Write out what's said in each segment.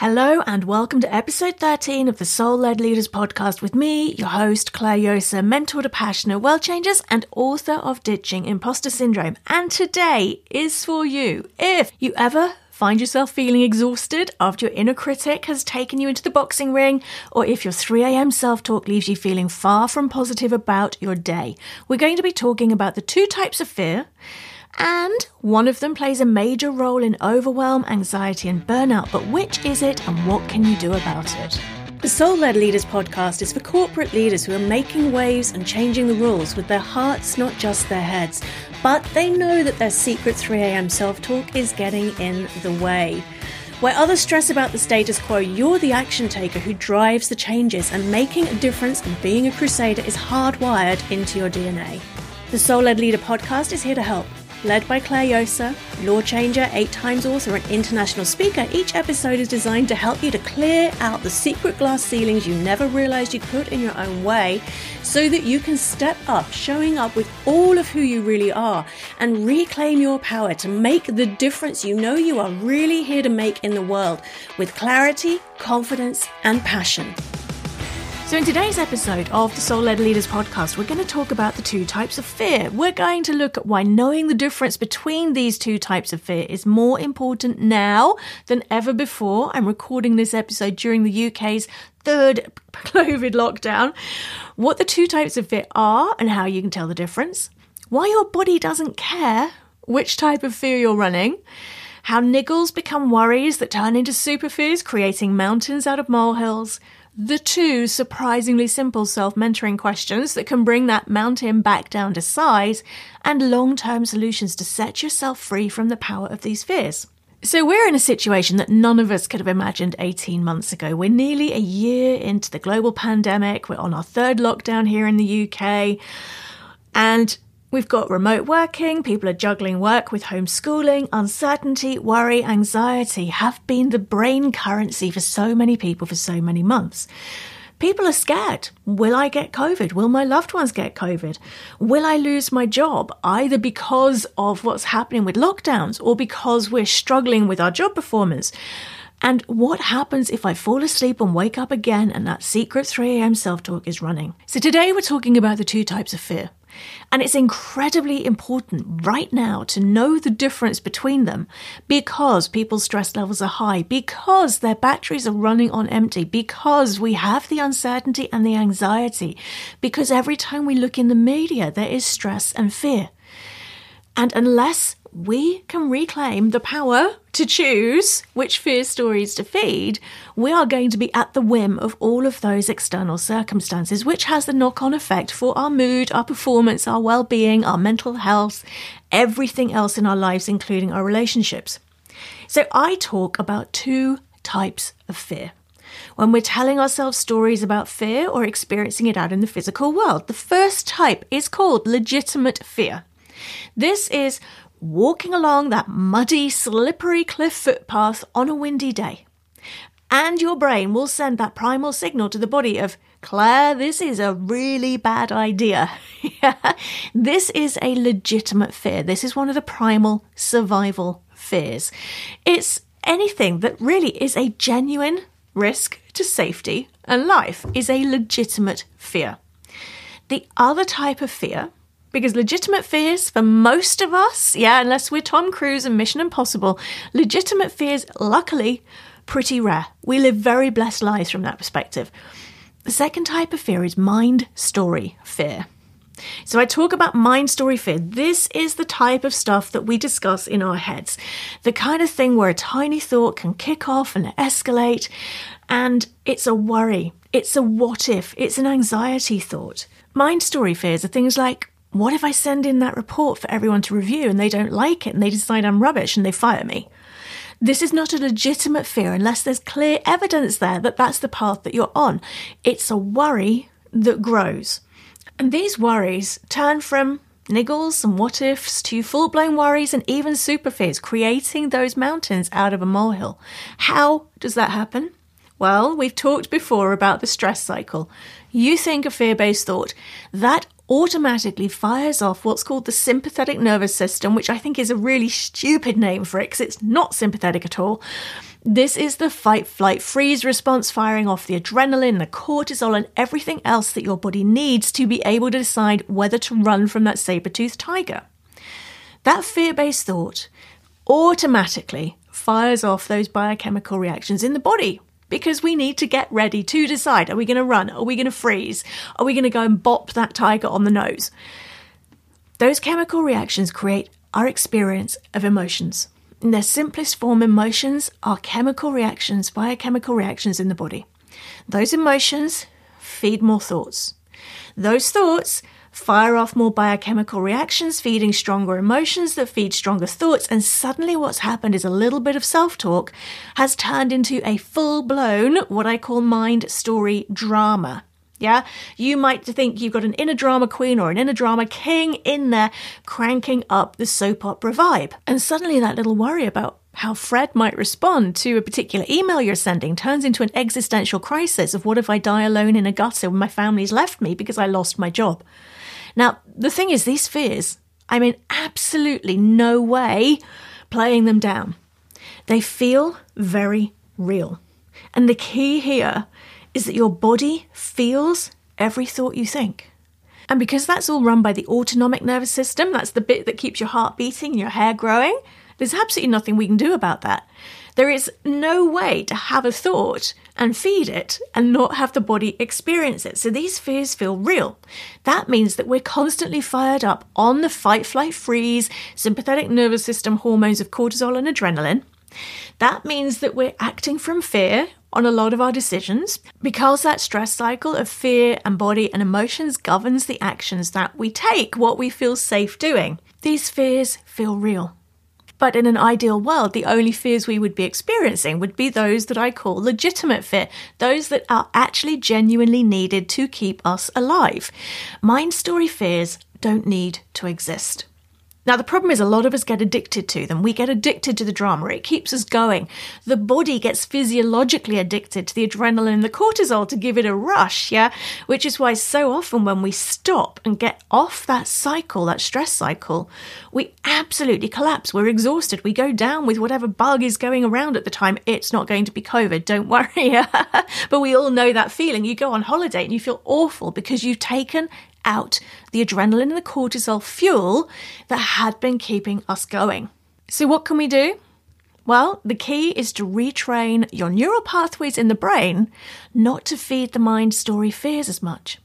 Hello and welcome to episode 13 of the Soul Led Leaders podcast with me, your host, Clare Josa, mentor to passionate world changers and author of Ditching Imposter Syndrome. And today is for you. If you ever find yourself feeling exhausted after your inner critic has taken you into the boxing ring, or if your 3am self talk leaves you feeling far from positive about your day, we're going to be talking about the two types of fear and one of them plays a major role in overwhelm, anxiety, and burnout. But which is it, and what can you do about it? The Soul Led Leaders podcast is for corporate leaders who are making waves and changing the rules with their hearts, not just their heads. But they know that their secret 3am self talk is getting in the way. Where others stress about the status quo, you're the action taker who drives the changes, and making a difference and being a crusader is hardwired into your DNA. The Soul Led Leader podcast is here to help Led by Clare Josa, law changer, eight times author, and international speaker, each episode is designed to help you to clear out the secret glass ceilings you never realized you put in your own way so that you can step up, showing up with all of who you really are and reclaim your power to make the difference you know you are really here to make in the world with clarity, confidence, and passion. So, in today's episode of the Soul Led Leaders podcast, we're going to talk about the two types of fear. We're going to look at why knowing the difference between these two types of fear is more important now than ever before. I'm recording this episode during the UK's third COVID lockdown. What the two types of fear are and how you can tell the difference. Why your body doesn't care which type of fear you're running how niggles become worries that turn into super fears, creating mountains out of molehills, the two surprisingly simple self mentoring questions that can bring that mountain back down to size, and long term solutions to set yourself free from the power of these fears. So, we're in a situation that none of us could have imagined 18 months ago. We're nearly a year into the global pandemic. We're on our third lockdown here in the UK. And We've got remote working, people are juggling work with homeschooling, uncertainty, worry, anxiety have been the brain currency for so many people for so many months. People are scared. Will I get COVID? Will my loved ones get COVID? Will I lose my job either because of what's happening with lockdowns or because we're struggling with our job performance? And what happens if I fall asleep and wake up again and that secret 3am self talk is running? So today we're talking about the two types of fear. And it's incredibly important right now to know the difference between them because people's stress levels are high, because their batteries are running on empty, because we have the uncertainty and the anxiety, because every time we look in the media, there is stress and fear. And unless we can reclaim the power to choose which fear stories to feed, we are going to be at the whim of all of those external circumstances, which has the knock on effect for our mood, our performance, our well being, our mental health, everything else in our lives, including our relationships. So, I talk about two types of fear when we're telling ourselves stories about fear or experiencing it out in the physical world. The first type is called legitimate fear. This is walking along that muddy, slippery cliff footpath on a windy day. And your brain will send that primal signal to the body of, Clare, this is a really bad idea. this is a legitimate fear. This is one of the primal survival fears. It's anything that really is a genuine risk to safety and life, is a legitimate fear. The other type of fear because legitimate fears for most of us, yeah, unless we're Tom Cruise and Mission Impossible, legitimate fears, luckily, pretty rare. We live very blessed lives from that perspective. The second type of fear is mind story fear. So I talk about mind story fear. This is the type of stuff that we discuss in our heads. The kind of thing where a tiny thought can kick off and escalate, and it's a worry. It's a what if. It's an anxiety thought. Mind story fears are things like what if I send in that report for everyone to review and they don't like it and they decide I'm rubbish and they fire me? This is not a legitimate fear unless there's clear evidence there that that's the path that you're on. It's a worry that grows. And these worries turn from niggles and what ifs to full blown worries and even super fears, creating those mountains out of a molehill. How does that happen? Well, we've talked before about the stress cycle. You think a fear based thought. That automatically fires off what's called the sympathetic nervous system, which I think is a really stupid name for it because it's not sympathetic at all. This is the fight, flight, freeze response firing off the adrenaline, the cortisol, and everything else that your body needs to be able to decide whether to run from that saber toothed tiger. That fear based thought automatically fires off those biochemical reactions in the body because we need to get ready to decide are we going to run? Are we going to freeze? Are we going to go and bop that tiger on the nose? Those chemical reactions create our experience of emotions. In their simplest form, emotions are chemical reactions, biochemical reactions in the body. Those emotions feed more thoughts. Those thoughts fire off more biochemical reactions, feeding stronger emotions that feed stronger thoughts. And suddenly, what's happened is a little bit of self talk has turned into a full blown, what I call mind story drama. Yeah, you might think you've got an inner drama queen or an inner drama king in there cranking up the soap opera vibe. And suddenly, that little worry about how Fred might respond to a particular email you're sending turns into an existential crisis of what if I die alone in a gutter when my family's left me because I lost my job? Now, the thing is, these fears, I'm in absolutely no way playing them down. They feel very real. And the key here is that your body feels every thought you think. And because that's all run by the autonomic nervous system, that's the bit that keeps your heart beating, your hair growing, there's absolutely nothing we can do about that. There is no way to have a thought and feed it and not have the body experience it. So these fears feel real. That means that we're constantly fired up on the fight, flight, freeze, sympathetic nervous system hormones of cortisol and adrenaline. That means that we're acting from fear on a lot of our decisions because that stress cycle of fear and body and emotions governs the actions that we take, what we feel safe doing. These fears feel real. But in an ideal world, the only fears we would be experiencing would be those that I call legitimate fear, those that are actually genuinely needed to keep us alive. Mind story fears don't need to exist. Now, the problem is a lot of us get addicted to them. We get addicted to the drama. It keeps us going. The body gets physiologically addicted to the adrenaline and the cortisol to give it a rush, yeah? Which is why so often when we stop and get off that cycle, that stress cycle, we absolutely collapse. We're exhausted. We go down with whatever bug is going around at the time. It's not going to be COVID, don't worry. but we all know that feeling. You go on holiday and you feel awful because you've taken out the adrenaline and the cortisol fuel that had been keeping us going. So, what can we do? Well, the key is to retrain your neural pathways in the brain not to feed the mind story fears as much.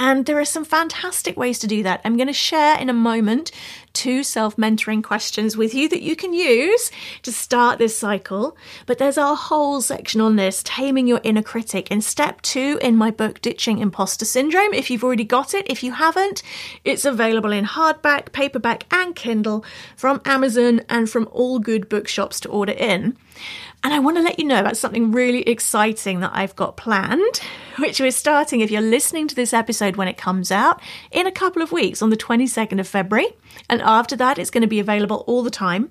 And there are some fantastic ways to do that. I'm going to share in a moment two self mentoring questions with you that you can use to start this cycle. But there's a whole section on this, taming your inner critic, in step two in my book, Ditching Imposter Syndrome. If you've already got it, if you haven't, it's available in hardback, paperback, and Kindle from Amazon and from all good bookshops to order in. And I want to let you know about something really exciting that I've got planned, which we're starting if you're listening to this episode when it comes out in a couple of weeks on the 22nd of February. And after that, it's going to be available all the time.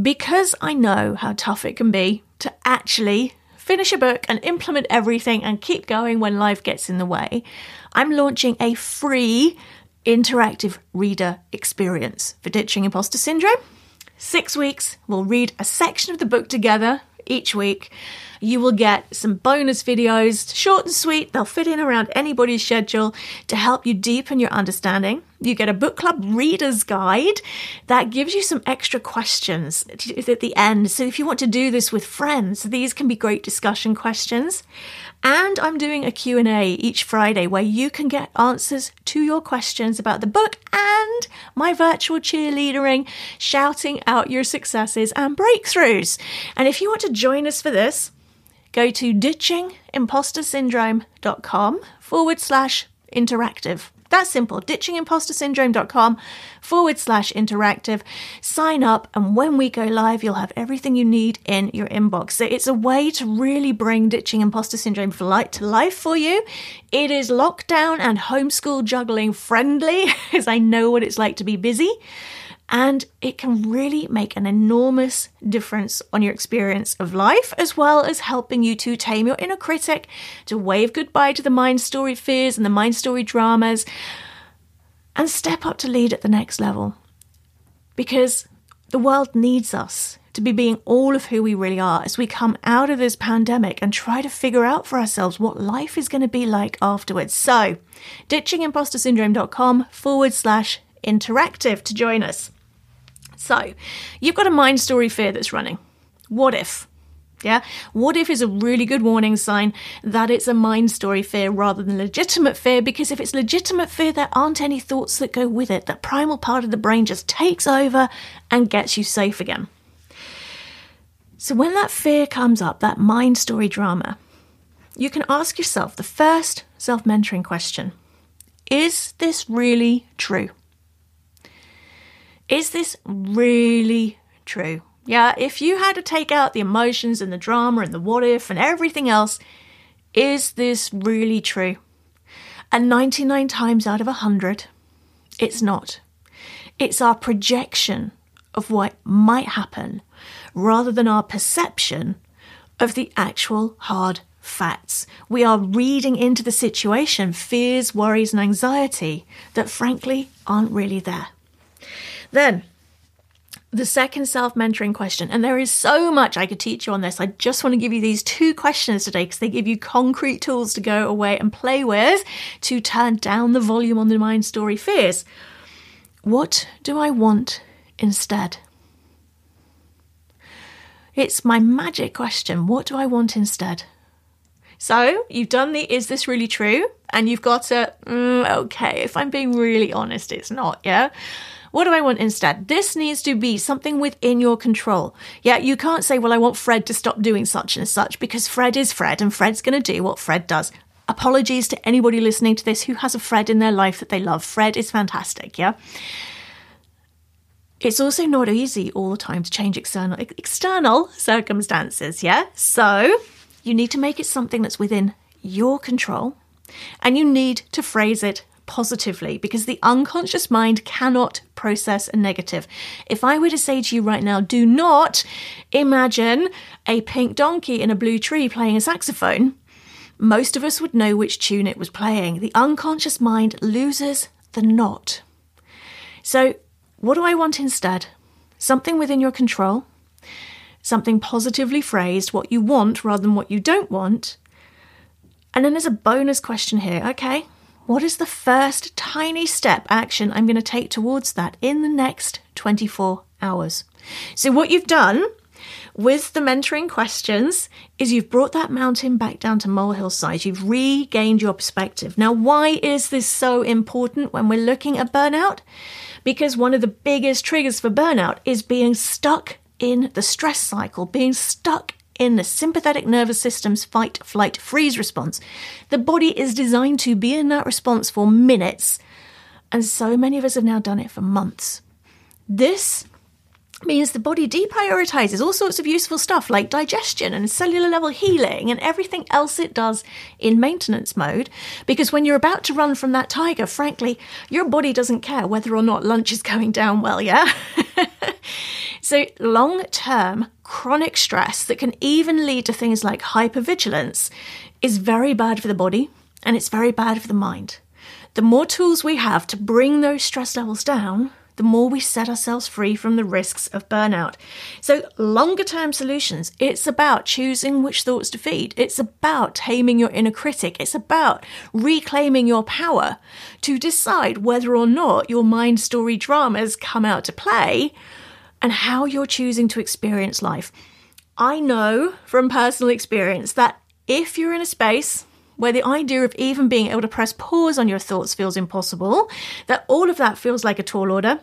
Because I know how tough it can be to actually finish a book and implement everything and keep going when life gets in the way, I'm launching a free interactive reader experience for Ditching Imposter Syndrome. Six weeks, we'll read a section of the book together each week. You will get some bonus videos, short and sweet. They'll fit in around anybody's schedule to help you deepen your understanding. You get a book club reader's guide that gives you some extra questions at the end. So if you want to do this with friends, these can be great discussion questions. And I'm doing a Q&A each Friday where you can get answers to your questions about the book and my virtual cheerleadering, shouting out your successes and breakthroughs. And if you want to join us for this, go to ditchingimpostersyndrome.com forward slash interactive. That's simple. Ditchingimpostersyndrome.com forward slash interactive. Sign up, and when we go live, you'll have everything you need in your inbox. So it's a way to really bring Ditching Imposter Syndrome to life for you. It is lockdown and homeschool juggling friendly, as I know what it's like to be busy and it can really make an enormous difference on your experience of life, as well as helping you to tame your inner critic, to wave goodbye to the mind story fears and the mind story dramas, and step up to lead at the next level. Because the world needs us. to be being all of who we really are as we come out of this pandemic and try to figure out for ourselves what life is going to be like afterwards. So, ditchingimpostersyndrome.com forward slash interactive to join us. So, you've got a mind story fear that's running. What if? Yeah. What if is a really good warning sign that it's a mind story fear rather than legitimate fear? Because if it's legitimate fear, there aren't any thoughts that go with it. That primal part of the brain just takes over and gets you safe again. So when that fear comes up, that mind story drama, you can ask yourself the first self mentoring question Is this really true? Is this really true? Yeah, if you had to take out the emotions and the drama and the what if and everything else, is this really true? And 99 times out of 100, it's not. It's our projection of what might happen rather than our perception of the actual hard facts. We are reading into the situation fears, worries, and anxiety that frankly aren't really there. Then, the second self mentoring question, and there is so much I could teach you on this. I just want to give you these two questions today because they give you concrete tools to go away and play with to turn down the volume on the mind story fears. What do I want instead? It's my magic question. What do I want instead? So you've done the is this really true? And you've got a, mm, okay, if I'm being really honest, it's not, yeah? What do I want instead? This needs to be something within your control. Yeah, you can't say, well, I want Fred to stop doing such and such because Fred is Fred and Fred's going to do what Fred does. Apologies to anybody listening to this who has a Fred in their life that they love. Fred is fantastic, yeah? It's also not easy all the time to change external external circumstances, yeah? So, you need to make it something that's within your control and you need to phrase it positively because the unconscious mind cannot process a negative. If I were to say to you right now, do not imagine a pink donkey in a blue tree playing a saxophone, most of us would know which tune it was playing. The unconscious mind loses the knot. So, what do I want instead? Something within your control, something positively phrased, what you want rather than what you don't want. And then there's a bonus question here. Okay, what is the first tiny step action I'm going to take towards that in the next 24 hours? So, what you've done with the mentoring questions is you've brought that mountain back down to molehill size. You've regained your perspective. Now, why is this so important when we're looking at burnout? Because one of the biggest triggers for burnout is being stuck in the stress cycle, being stuck in the sympathetic nervous system's fight, flight, freeze response. The body is designed to be in that response for minutes, and so many of us have now done it for months. This means the body deprioritizes all sorts of useful stuff like digestion and cellular level healing and everything else it does in maintenance mode. Because when you're about to run from that tiger, frankly, your body doesn't care whether or not lunch is going down well, yeah? so, long term chronic stress that can even lead to things like hypervigilance is very bad for the body and it's very bad for the mind. The more tools we have to bring those stress levels down, the more we set ourselves free from the risks of burnout. So, longer term solutions, it's about choosing which thoughts to feed. It's about taming your inner critic. It's about reclaiming your power to decide whether or not your mind story dramas come out to play and how you're choosing to experience life. I know from personal experience that if you're in a space where the idea of even being able to press pause on your thoughts feels impossible, that all of that feels like a tall order,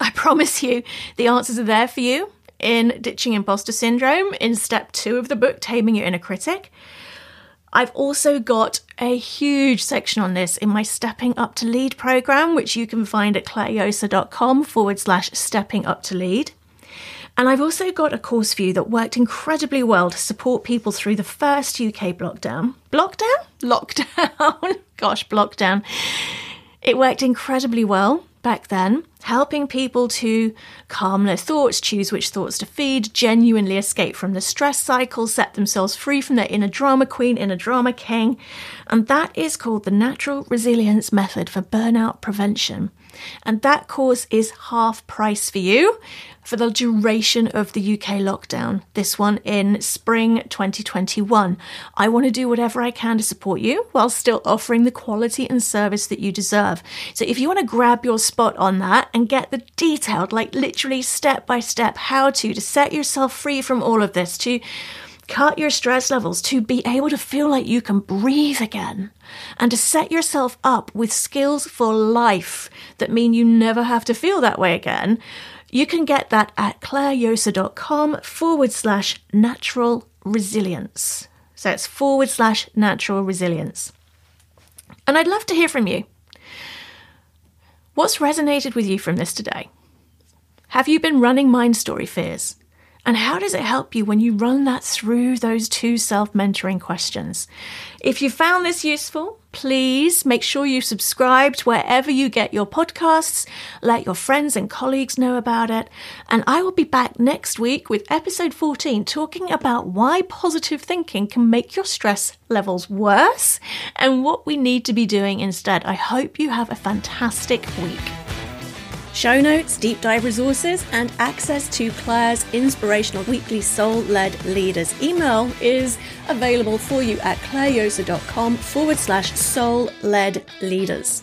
I promise you the answers are there for you in Ditching Imposter Syndrome in step two of the book, Taming Your Inner Critic. I've also got a huge section on this in my Stepping Up to Lead program, which you can find at clarejosa.com forward slash stepping up to lead. And I've also got a course for you that worked incredibly well to support people through the first UK lockdown. Lockdown? Lockdown. Gosh, lockdown. It worked incredibly well back then, helping people to calm their thoughts, choose which thoughts to feed, genuinely escape from the stress cycle, set themselves free from their inner drama queen, inner drama king. And that is called the Natural Resilience Method for Burnout Prevention. And that course is half price for you for the duration of the UK lockdown, this one in spring 2021. I want to do whatever I can to support you while still offering the quality and service that you deserve. So if you want to grab your spot on that and get the detailed, like literally step by step how to, to set yourself free from all of this, to cut your stress levels, to be able to feel like you can breathe again, and to set yourself up with skills for life that mean you never have to feel that way again, you can get that at clarejosa.com forward slash natural resilience. So it's forward slash natural resilience. And I'd love to hear from you. What's resonated with you from this today? Have you been running mind story fears? And how does it help you when you run that through those two self mentoring questions? If you found this useful, please make sure you subscribe to wherever you get your podcasts. Let your friends and colleagues know about it. And I will be back next week with episode 14 talking about why positive thinking can make your stress levels worse and what we need to be doing instead. I hope you have a fantastic week. Show notes, deep dive resources, and access to Clare's inspirational weekly soul led leaders email is available for you at clarejosa.com forward slash soul led leaders.